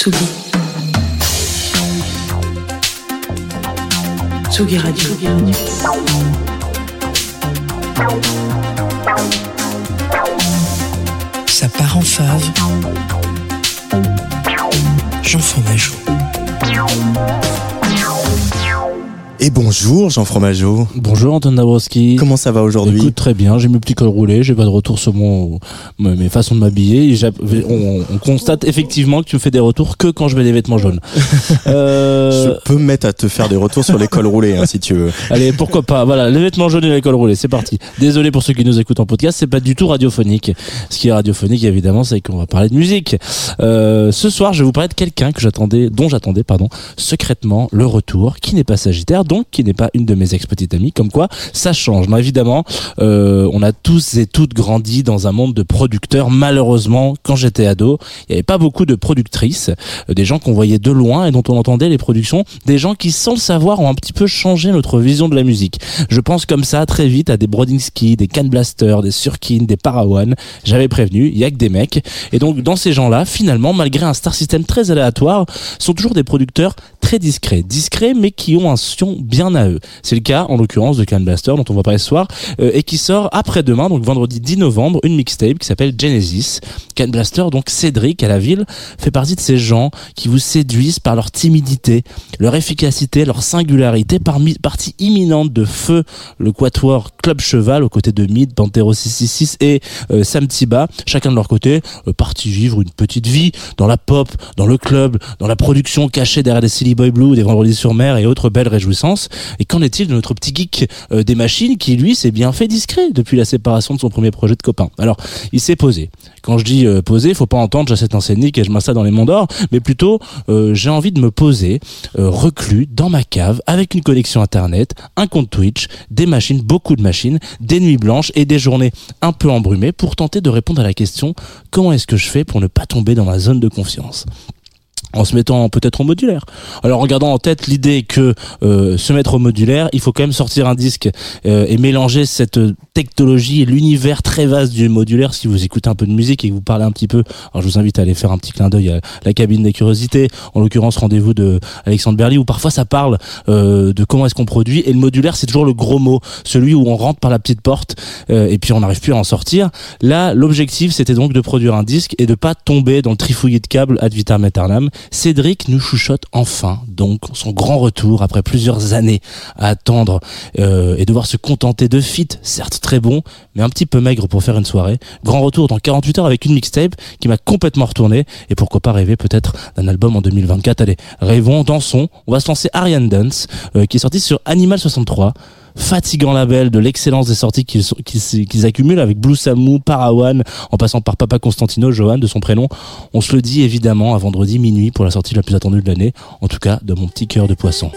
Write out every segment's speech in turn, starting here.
Tsugi. Tsugi Radio. Ça part en fave. Jean Fromageau. Et bonjour Jean Fromageau. Bonjour Anton Dabrowski. Comment ça va aujourd'hui Écoute, très bien, j'ai mes petits cols roulés, j'ai pas de retour sur mon, me- mes façons de m'habiller. On constate effectivement que tu me fais des retours que quand je mets des vêtements jaunes. Euh, Je peux me mettre à te faire des retours sur les cols roulés hein, si tu veux. Allez, pourquoi pas. Voilà, les vêtements jaunes et les cols roulés, c'est parti. Désolé pour ceux qui nous écoutent en podcast, c'est pas du tout radiophonique. Ce qui est radiophonique, évidemment, c'est qu'on va parler de musique. Euh, ce soir, je vais vous parler de quelqu'un que j'attendais, dont j'attendais, pardon, secrètement le retour, qui n'est pas Sagittaire, donc qui n'est pas une de mes ex-petites amies. Comme quoi, ça change. Non, évidemment, euh, on a tous et toutes grandi dans un monde de producteurs. Malheureusement, quand j'étais ado, il n'y avait pas beaucoup de productrices, euh, des gens qu'on voyait de loin et dont on entendait les productions, des gens qui, sans le savoir, ont un petit peu changé notre vision de la musique. Je pense comme ça très vite à des Brodinski, des Can Blaster, des Surkin, des Parawan. J'avais prévenu, il y a que des mecs. Et donc, dans ces gens-là, finalement, malgré un star system très aléatoire, sont toujours des producteurs très discrets. Discrets, mais qui ont un son bien à eux. C'est le cas, en l'occurrence, de Can Blaster, dont on va parler ce soir, euh, et qui sort après-demain, donc vendredi 10 novembre, une mixtape qui s'appelle Genesis. Can Blaster, donc Cédric à la ville, fait partie de ces gens qui vous séduisent par leur timidité, leur efficacité, leur singularité, parmi, partie imminente de Feu, le quatuor Club Cheval, aux côtés de Mid, Pantero 666 et euh, Sam Tiba, chacun de leur côté, euh, parti vivre une petite vie dans la pop, dans le club, dans la production cachée derrière des Silly Boy Blue, des Vendredis sur mer et autres belles réjouissances. Et qu'en est-il de notre petit geek euh, des machines qui, lui, s'est bien fait discret depuis la séparation de son premier projet de copain? Alors, il s'est posé. Quand je dis euh, poser, faut pas entendre j'achète cette enseigne et je m'installe dans les monts d'or, mais plutôt euh, j'ai envie de me poser euh, reclus dans ma cave avec une connexion internet, un compte Twitch, des machines, beaucoup de machines, des nuits blanches et des journées un peu embrumées pour tenter de répondre à la question comment est-ce que je fais pour ne pas tomber dans ma zone de confiance? En se mettant peut-être au modulaire. Alors en gardant en tête l'idée que euh, se mettre au modulaire, il faut quand même sortir un disque euh, et mélanger cette technologie et l'univers très vaste du modulaire. Si vous écoutez un peu de musique et que vous parlez un petit peu, alors je vous invite à aller faire un petit clin d'œil à la cabine des curiosités, en l'occurrence rendez-vous de Alexandre Berly, où parfois ça parle euh, de comment est-ce qu'on produit. Et le modulaire, c'est toujours le gros mot, celui où on rentre par la petite porte euh, et puis on n'arrive plus à en sortir. Là, l'objectif, c'était donc de produire un disque et de pas tomber dans le trifouillis de câbles ad vitam. Cédric nous chuchote enfin donc son grand retour après plusieurs années à attendre euh, et devoir se contenter de feats, certes très bons, mais un petit peu maigres pour faire une soirée. Grand retour dans 48 heures avec une mixtape qui m'a complètement retourné et pourquoi pas rêver peut-être d'un album en 2024. Allez, rêvons, dansons. On va se lancer Ariane Dance euh, qui est sorti sur Animal 63 fatigant label de l'excellence des sorties qu'ils accumulent avec Blue Samu, Parawan, en passant par Papa Constantino, Johan de son prénom. On se le dit évidemment à vendredi minuit pour la sortie la plus attendue de l'année, en tout cas de mon petit cœur de poisson.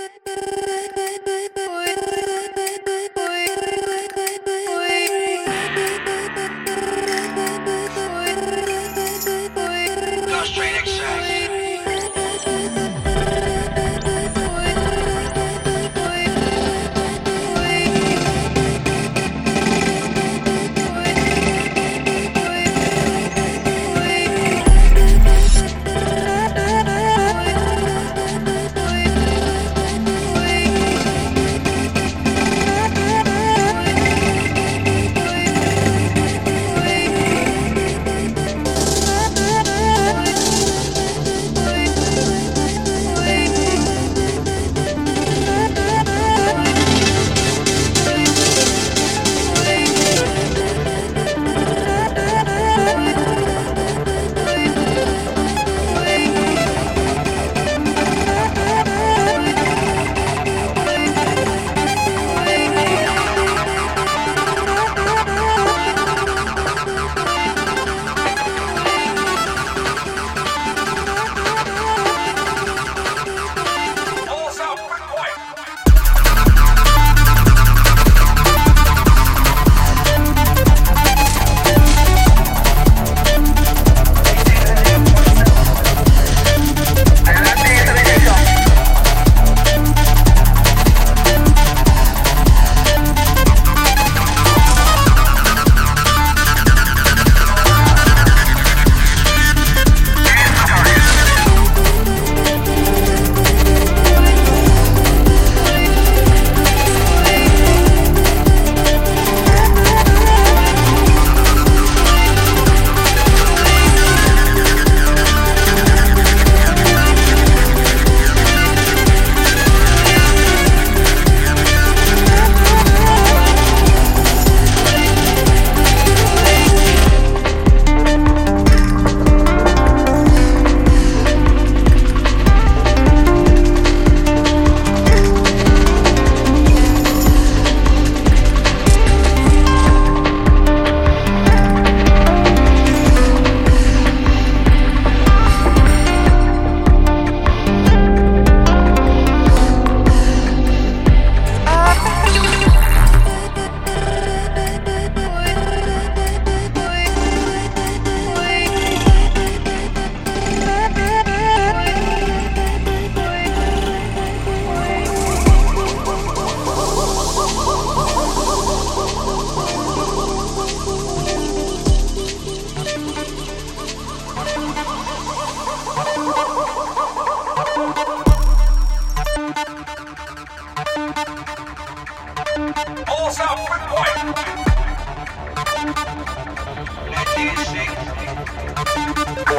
Go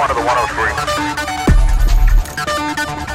on to the 103.